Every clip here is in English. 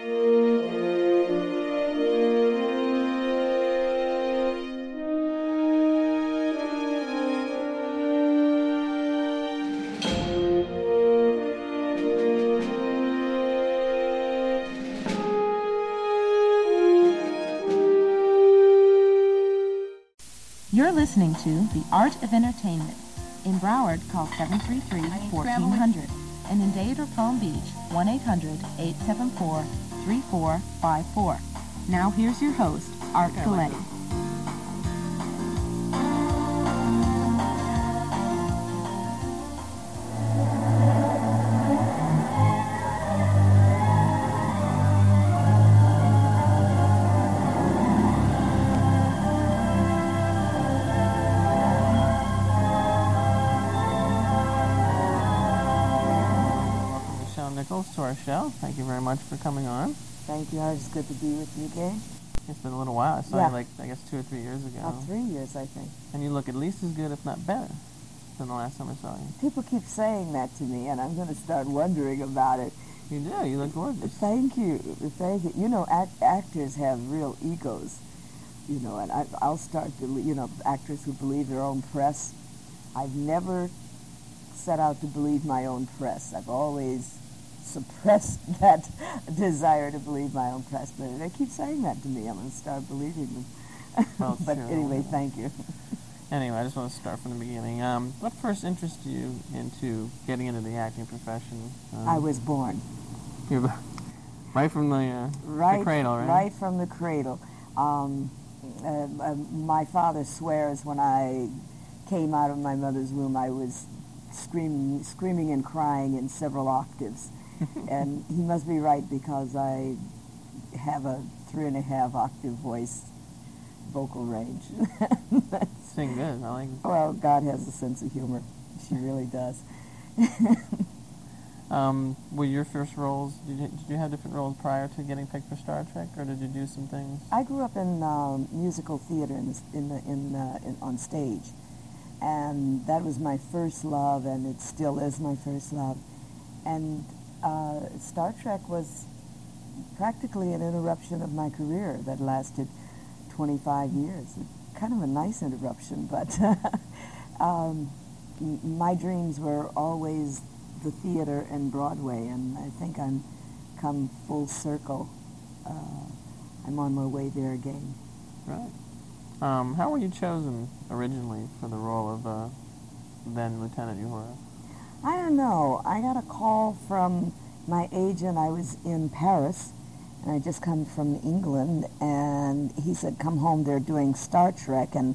You're listening to The Art of Entertainment. In Broward, call 733-1400. And in Dade or Palm Beach, 1-800-874-3454. Now here's your host, Art Coletti. Nichols, to our show. Thank you very much for coming on. Thank you. It's good to be with you again. It's been a little while. I saw Yeah. you like I guess two or three years ago, About three years, I think. and you look at least as good, if not better, than the last time I saw you. People keep saying that to me, and I'm going to start wondering about it. You do. You look gorgeous. Thank you. Thank you. You know, act- actors have real egos. You know, and I, I'll start to, you know, actors who believe their own press. I've never set out to believe my own press. I've always suppressed that desire to believe my own press. But they keep saying that to me. I'm going to start believing them. Well, but sure. anyway, thank you. Anyway, I just want to start from the beginning. Um, what first interested you into getting into the acting profession? Um, I was born. right from the, uh, right, the cradle, right? Right from the cradle. Um, uh, uh, my father swears when I came out of my mother's womb, I was screaming, screaming and crying in several octaves, and he must be right because I have a three and a half octave voice, vocal range. Sing good. I like. well, God has a sense of humor. She really does. Um, were your first roles? Did you, did you have different roles prior to getting picked for Star Trek, or did you do some things? I grew up in um, musical theater in, the, in, the, in, uh, in on stage, and that was my first love, and it still is my first love. And uh, Star Trek was practically an interruption of my career that lasted 25 years. Kind of a nice interruption, but um, my dreams were always the theater and Broadway, and I think I'm come full circle. Uh, I'm on my way there again. Right. Um, how were you chosen originally for the role of uh, then Lieutenant Uhura? I don't know. I got a call from my agent. I was in Paris, and I just come from England, and he said, "Come home. They're doing Star Trek," and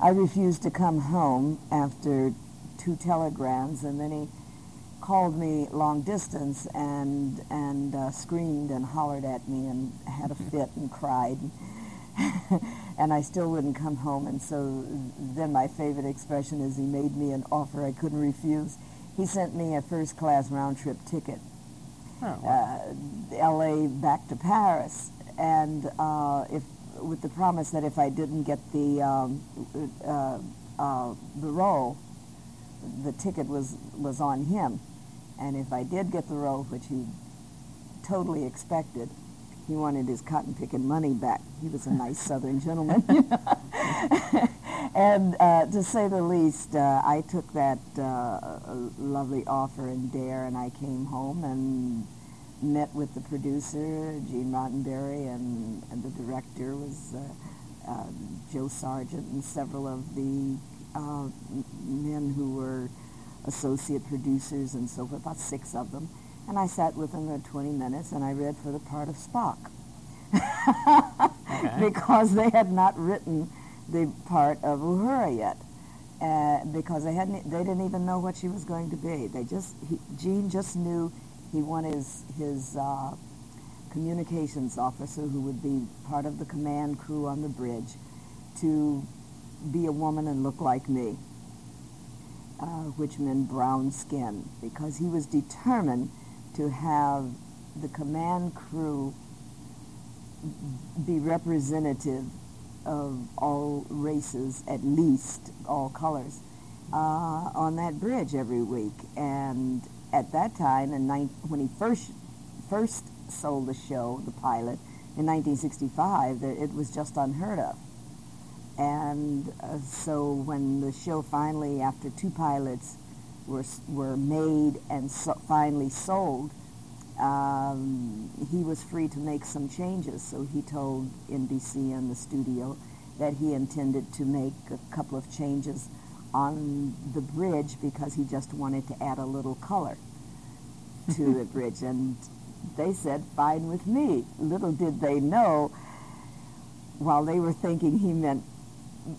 I refused to come home after two telegrams, and then he called me long distance and and uh, screamed and hollered at me and had a fit and cried. and I still wouldn't come home. And so then my favorite expression is he made me an offer I couldn't refuse. He sent me a first class round trip ticket, Oh, well, uh, L.A. back to Paris, and uh, if with the promise that if I didn't get the um, uh, uh, the role, the ticket was was on him, and if I did get the role, which he totally expected, he wanted his cotton picking money back. He was a nice Southern gentleman. and uh, to say the least, uh, I took that uh, lovely offer and dare, and I came home and met with the producer, Gene Roddenberry, and, and the director was uh, uh, Joe Sargent and several of the uh, men who were associate producers and so forth, about six of them. And I sat with them for 20 minutes, and I read for the part of Spock. Okay. because they had not written the part of Uhura yet. Uh, because they hadn't, they didn't even know what she was going to be. They just, he, Gene just knew he wanted his, his uh, communications officer, who would be part of the command crew on the bridge, to be a woman and look like me, uh, which meant brown skin, because he was determined to have the command crew be representative of all races, at least all colors, uh, on that bridge every week. And at that time, in nine, when he first first sold the show, the pilot, in 1965, it was just unheard of. And uh, so when the show finally, after two pilots were, were made and so finally sold, um, he was free to make some changes. So he told NBC and the studio that he intended to make a couple of changes on the bridge because he just wanted to add a little color to the bridge. And they said, fine with me. Little did they know, while they were thinking he meant,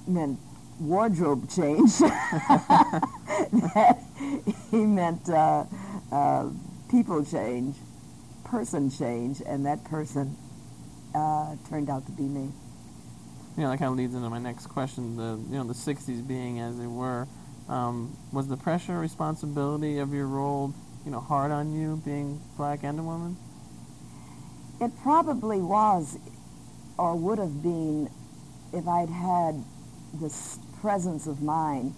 meant wardrobe change, that he meant uh, uh, people change, person change, and that person uh, turned out to be me. You know, that kind of leads into my next question. The you know the '60s being as they were, um, was the pressure, responsibility of your role you know, hard on you being black and a woman? It probably was, or would have been, if I'd had this presence of mind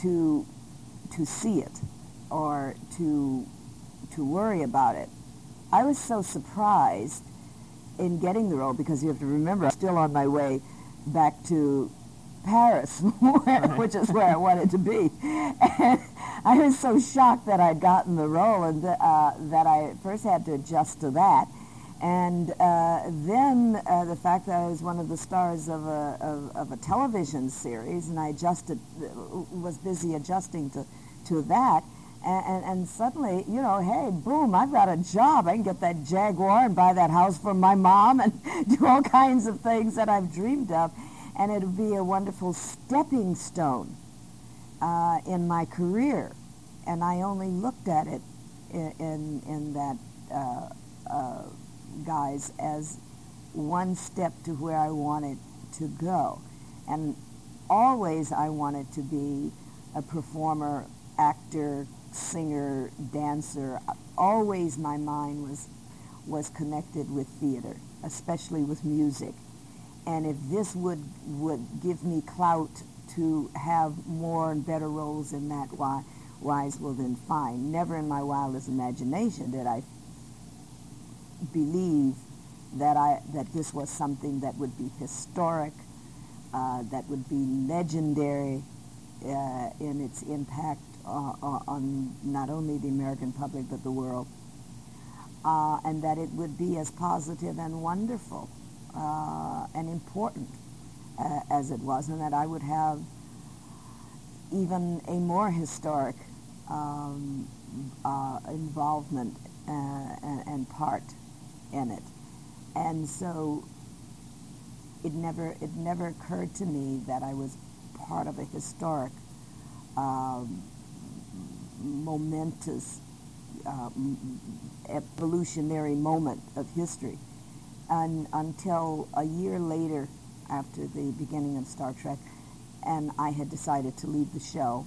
to to see it or to to worry about it. I was so surprised in getting the role because you have to remember I'm still on my way back to Paris, which is where I wanted to be. And I was so shocked that I'd gotten the role and uh, that I first had to adjust to that. And uh, then uh, the fact that I was one of the stars of a, of, of, a television series, and I adjusted, was busy adjusting to, to that. And, and, and, suddenly, you know, hey, boom, I've got a job. I can get that Jaguar and buy that house for my mom and do all kinds of things that I've dreamed of and it would be a wonderful stepping stone uh, in my career. And I only looked at it in, in, in that uh, uh, guise as one step to where I wanted to go. And always I wanted to be a performer, actor, singer, dancer. Always my mind was, was connected with theater, especially with music and if this would would give me clout to have more and better roles in that wise, well then fine. Never in my wildest imagination did I believe that I that this was something that would be historic, uh, that would be legendary uh, in its impact uh, on not only the American public but the world, uh, and that it would be as positive and wonderful uh, and important uh, as it was, and that I would have even a more historic um, involvement and, and, part in it. And so it never, it never occurred to me that I was part of a historic, um, momentous, uh, evolutionary moment of history un, until a year later after the beginning of Star Trek, and I had decided to leave the show.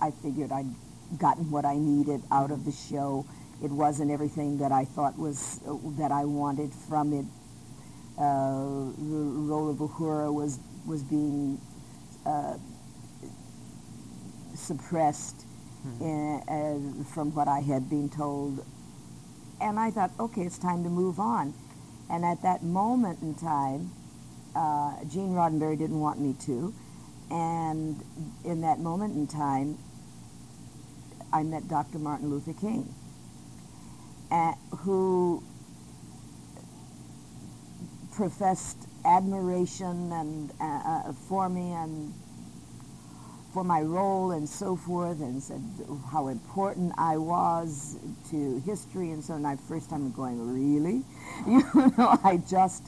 I figured I'd gotten what I needed out of the show. It wasn't everything that I thought was uh, that I wanted from it. Uh, the role of Uhura was was being uh, suppressed hmm. in, uh, from what I had been told, and I thought, okay, it's time to move on. And at that moment in time, uh, Gene Roddenberry didn't want me to. And in that moment in time, I met Dr. Martin Luther King, uh, who professed admiration and uh, uh for me and for my role and so forth and said how important I was to history and so on. First time going, really? You know, I just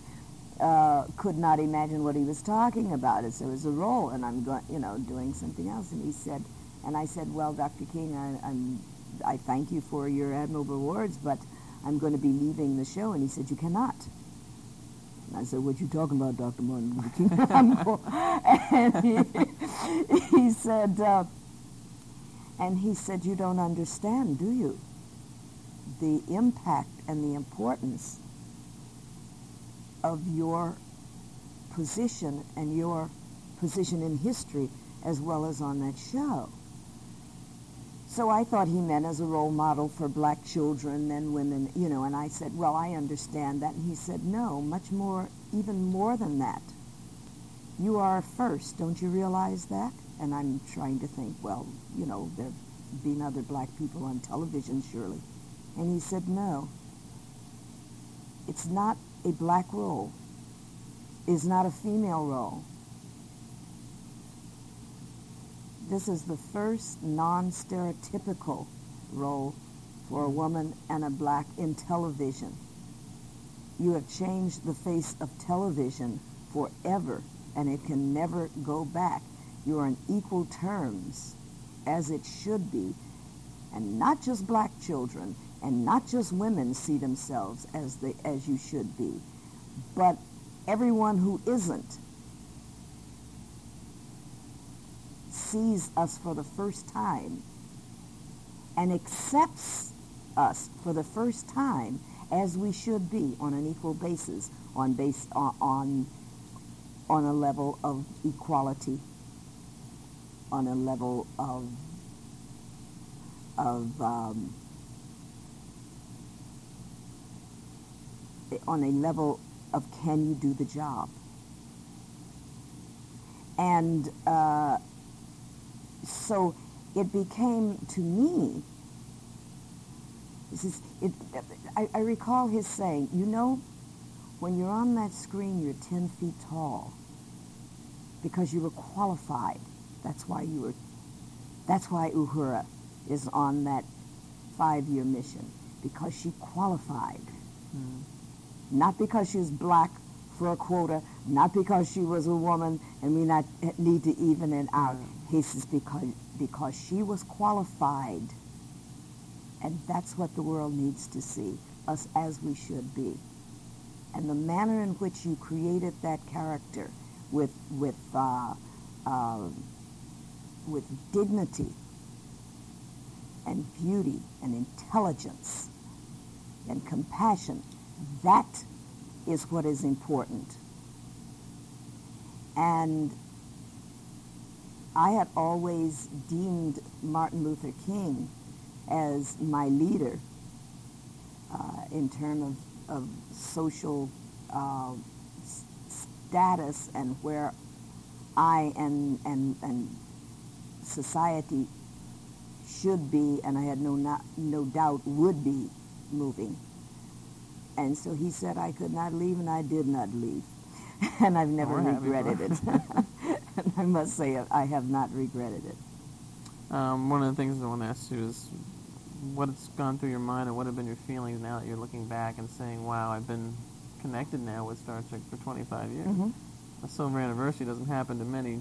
uh, could not imagine what he was talking about. As there was a role and I'm going, you know, doing something else. And he said, and I said, well, Dr. King, I, I'm, I thank you for your admirable words, but I'm going to be leaving the show. And he said, you cannot. I said, what you talking about, Dr. Martin Luther King? and he, he said, uh, and he said, you don't understand, do you? The impact and the importance of your position and your position in history as well as on that show. So I thought he meant as a role model for black children and women, you know, and I said, well, I understand that. And he said, no, much more, even more than that. You are first, don't you realize that? And I'm trying to think, well, you know, there have been other black people on television, surely. And he said, no. It's not a black role. It's not a female role. This is the first non-stereotypical role for a woman and a black in television. You have changed the face of television forever, and it can never go back. You are on equal terms, as it should be. And not just black children, and not just women see themselves as, they, as you should be, but everyone who isn't sees us for the first time and accepts us for the first time as we should be on an equal basis, on base on on, on a level of equality, on a level of of um, on a level of can you do the job, and. Uh, so it became to me this is, it, I, I recall his saying, you know, when you're on that screen, you're 10 feet tall because you were qualified. That's why you were, that's why Uhura is on that five-year mission because she qualified. Mm. Not because she was black for a quota, not because she was a woman and we not need to even it out. He says because, because she was qualified. And that's what the world needs to see, us as we should be. And the manner in which you created that character with, with, uh, uh, with dignity and beauty and intelligence and compassion, that is what is important. And I had always deemed Martin Luther King as my leader uh, in terms of, of social uh, status and where I and, and, and society should be, and I had no, not, no doubt would be moving. And so he said I could not leave, and I did not leave. and I've never regretted it. and I must say I have not regretted it. Um, one of the things I want to ask you is what's gone through your mind and what have been your feelings now that you're looking back and saying, wow, I've been connected now with Star Trek for 25 years. Mm-hmm. A silver anniversary doesn't happen to many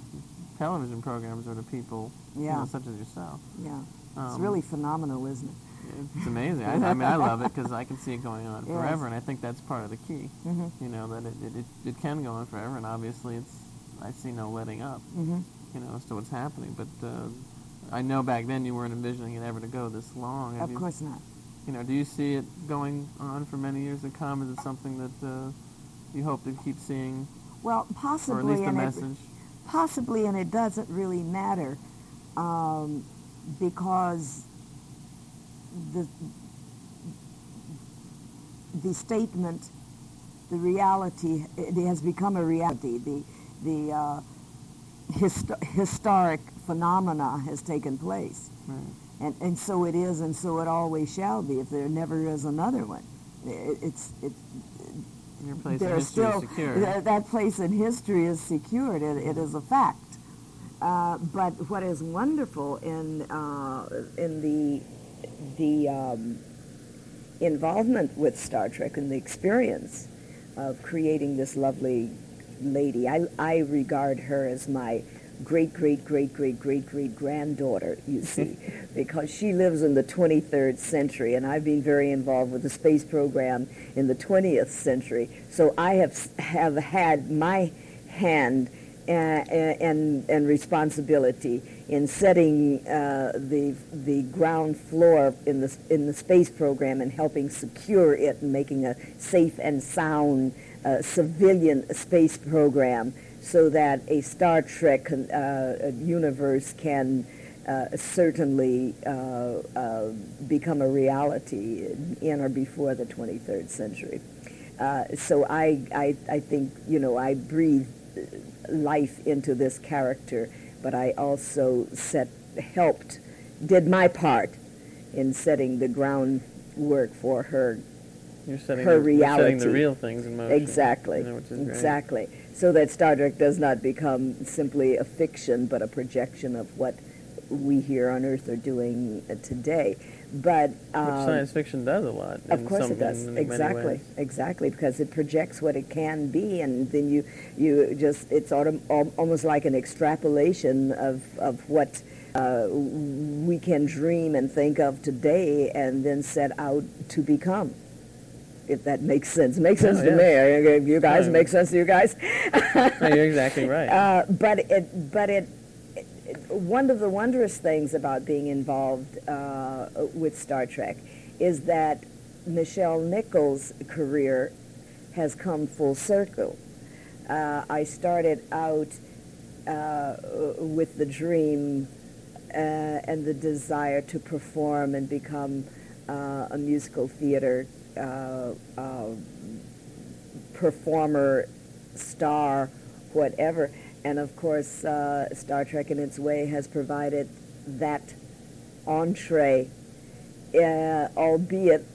television programs or to people yeah. you know, such as yourself. Yeah. Um, it's really phenomenal, isn't it? It's amazing. I, I mean, I love it because I can see it going on yes. forever, and I think that's part of the key. Mm-hmm. You know that it, it, it, can go on forever, and obviously it's I see no letting up. Mm-hmm. You know as to what's happening, but uh, I know back then you weren't envisioning it ever to go this long. Have of course not. You know, do you see it going on for many years to come? Is it something that uh, you hope to keep seeing? Well, possibly, or at least and message. It, possibly, and it doesn't really matter um, because the, the statement, the reality, it has become a reality. The, the uh, histo- historic phenomena has taken place. Right. And, and so it is, and so it always shall be if there never is another one. It, it's, it, Your place in history still. Th- that place in history is secured. it, it is a fact. Uh, but what is wonderful in, uh, in the the um, involvement with Star Trek and the experience of creating this lovely lady. I, I regard her as my great, great, great, great, great, great granddaughter, you see, because she lives in the 23rd century, and I've been very involved with the space program in the 20th century. So I have, have had my hand and, uh, and, and responsibility in setting uh, the the ground floor in the in the space program and helping secure it and making a safe and sound uh, civilian space program so that a Star Trek uh, universe can uh, certainly uh, uh, become a reality in or before the 23rd century. So I, I, I think, you know, I breathe life into this character, but I also set, helped, did my part in setting the groundwork for her You're setting, her the, you're setting the reality. real things in motion. Exactly. you know, which is great. Exactly. So that Star Trek does not become simply a fiction, but a projection of what we here on Earth are doing uh, today. But Which um, science fiction does a lot. of in course some, it does. Exactly. Exactly, because it projects what it can be, and then you you just it's autom- al- almost like an extrapolation of of what. Uh, we can dream and think of today and then set out to become if that makes sense. Makes sense Oh, to me. You guys Fine. make sense to you guys. No, you're exactly right. Uh, but it, but it, one of the wondrous things about being involved uh, with Star Trek is that Nichelle Nichols' career has come full circle. Uh, I started out uh, with the dream uh, and the desire to perform and become uh, a musical theater uh, performer, star, whatever. And of course, uh, Star Trek in its way has provided that entree, uh, albeit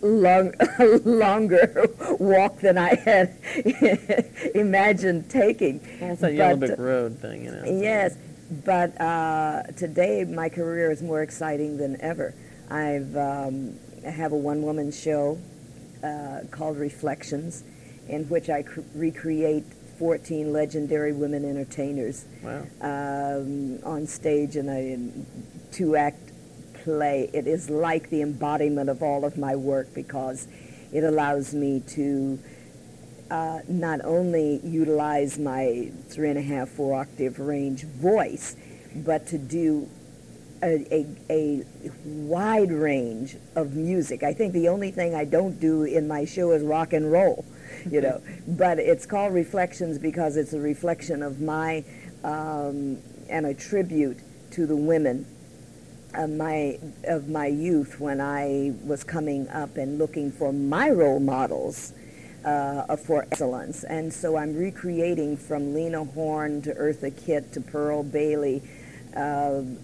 long, longer walk than I had imagined taking. Well, it's that Yellow Brick Road thing, you know. Yes, but uh, today my career is more exciting than ever. I've um, I have a one-woman show uh, called Reflections, in which I cr- recreate 14 legendary women entertainers Wow. um, on stage in a two-act play. It is like the embodiment of all of my work because it allows me to uh, not only utilize my three and a half, four octave range voice, but to do a, a, a wide range of music. I think the only thing I don't do in my show is rock and roll, you know. but it's called Reflections because it's a reflection of my um, and a tribute to the women of my of my youth when I was coming up and looking for my role models uh, for excellence. And so I'm recreating from Lena Horne to Eartha Kitt to Pearl Bailey, uh,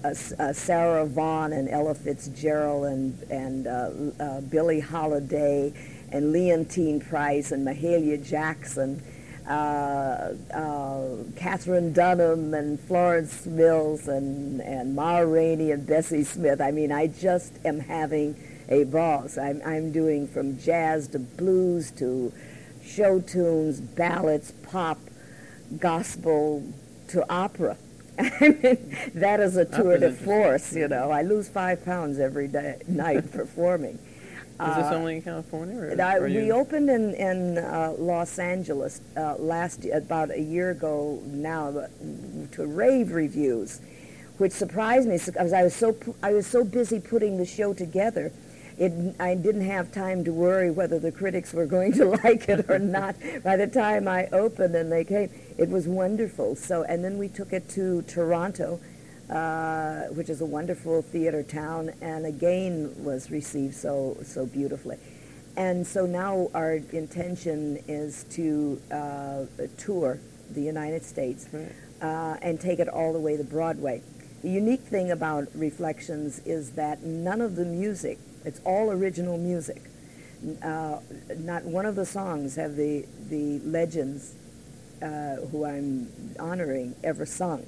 uh, uh, Sarah Vaughan and Ella Fitzgerald and and uh, uh, Billie Holiday and Leontyne Price and Mahalia Jackson. Uh, uh, Katherine Dunham and Florence Mills and, and Ma Rainey and Bessie Smith. I mean, I just am having a ball. So I'm, I'm doing from jazz to blues to show tunes, ballads, pop, gospel to opera. I mean, that is a tour de force, you know. I lose five pounds every day, night performing. Is this only in California? Or I, we opened in, in uh, Los Angeles uh, last about a year ago now uh, to rave reviews, which surprised me because I was so I was so busy putting the show together. It, I didn't have time to worry whether the critics were going to like it or not. By the time I opened and they came, it was wonderful. So, and then we took it to Toronto, uh, which is a wonderful theater town, and again was received so so beautifully. And so now our intention is to uh, tour the United States Right. uh, and take it all the way to Broadway. The unique thing about Reflections is that none of the music, it's all original music. Uh, not one of the songs have the, the legends uh, who I'm honoring ever sung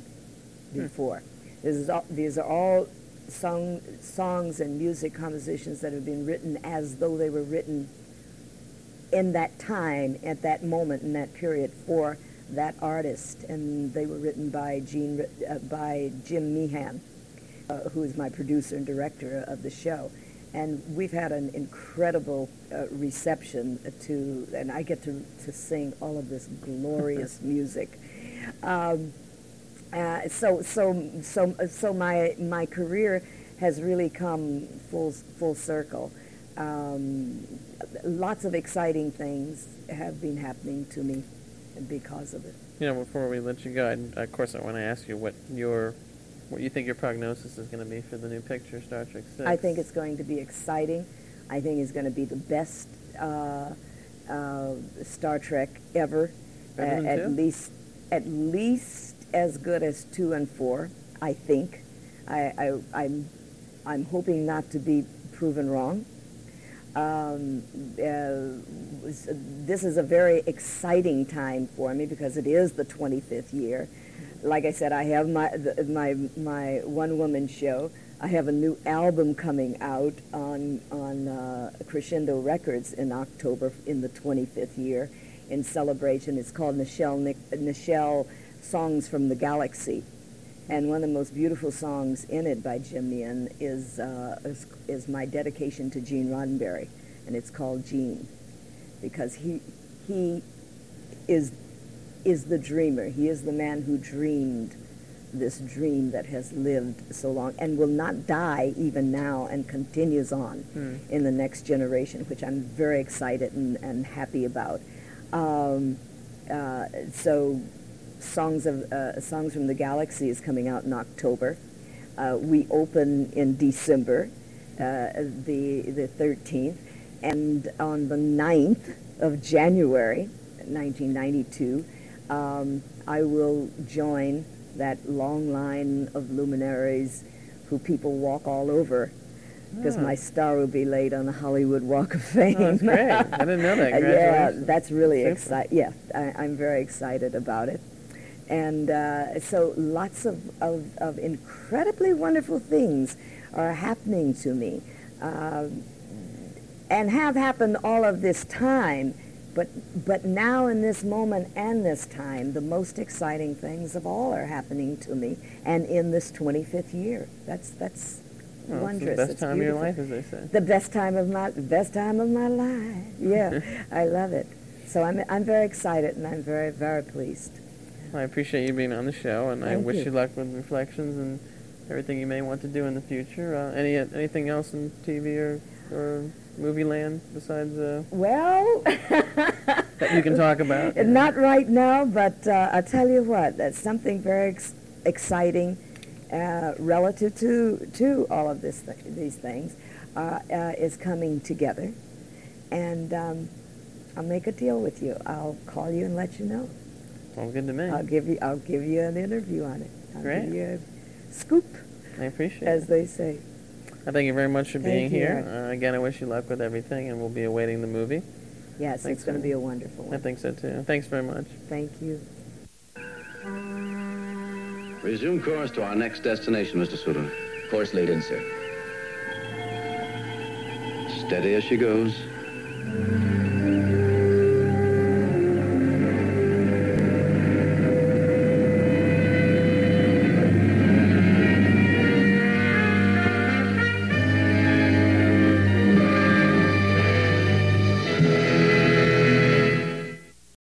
before. This is all, these are all song, songs and music compositions that have been written as though they were written in that time, at that moment, in that period for that artist, and they were written by Gene, uh, by Jim Meechan, uh, who is my producer and director of the show. And we've had an incredible uh, reception to, and I get to, to sing all of this glorious music. Um, uh, so, so, so, so my my career has really come full full circle. Um, lots of exciting things have been happening to me because of it. You know, before we let you go, I, of course, I want to ask you what your what you think your prognosis is going to be for the new picture, Star Trek Six. I think it's going to be exciting. I think it's going to be the best uh, uh, Star Trek ever. Than at two? least, at least as good as two and four. I think. I, I, I'm, I'm hoping not to be proven wrong. Um, uh, this is a very exciting time for me because it is the 25th year. Like I said, I have my the, my my one woman show. I have a new album coming out on on uh, Crescendo Records in October in the 25th year in celebration. It's called Nichelle Nic- Nichelle Songs from the Galaxy. And one of the most beautiful songs in it by Jim Meechan is, uh, is, is my dedication to Gene Roddenberry, and it's called Gene, because he, he is, is the dreamer. He is the man who dreamed this dream that has lived so long and will not die even now and continues on Hmm. in the next generation, which I'm very excited and, and happy about. Um, uh, so Songs of uh, Songs from the Galaxy is coming out in October. Uh, we open in December, uh, the the 13th, and on the 9th of January, 1992, um, I will join that long line of luminaries who people walk all over because Ah. my star will be laid on the Hollywood Walk of Fame. Oh, that's great. I didn't know that. Yeah, that's really exciting. Yeah, I, I'm very excited about it. And uh, so lots of, of, of incredibly wonderful things are happening to me um, and have happened all of this time. But, but now in this moment and this time, the most exciting things of all are happening to me and in this 25th year. That's, that's Oh, it's wondrous. the best It's time of your life, as they say. The best time of my best time of my life. Yeah, I love it. So I'm I'm very excited and I'm very very pleased. I appreciate you being on the show, and I wish you. you luck with reflections and everything you may want to do in the future. Uh, any anything else in TV or or movie land besides uh, Well, that you can talk about? not right now, but uh, I'll tell you what. That's something very ex- exciting uh, relative to to all of this th- these things uh, uh, is coming together, and um, I'll make a deal with you. I'll call you and let you know. Sounds good to me. I'll give you I'll give you an interview on it. I'll Great. give you a scoop, I appreciate as it. they say. I thank you very much for Thank being you. here. Uh, again, I wish you luck with everything, and we'll be awaiting the movie. Yes, Thanks, it's going to be a wonderful one. I think so too. Thanks very much. Thank you. Resume course to our next destination, Mr. Sulu. Course laid in, sir. Steady as she goes.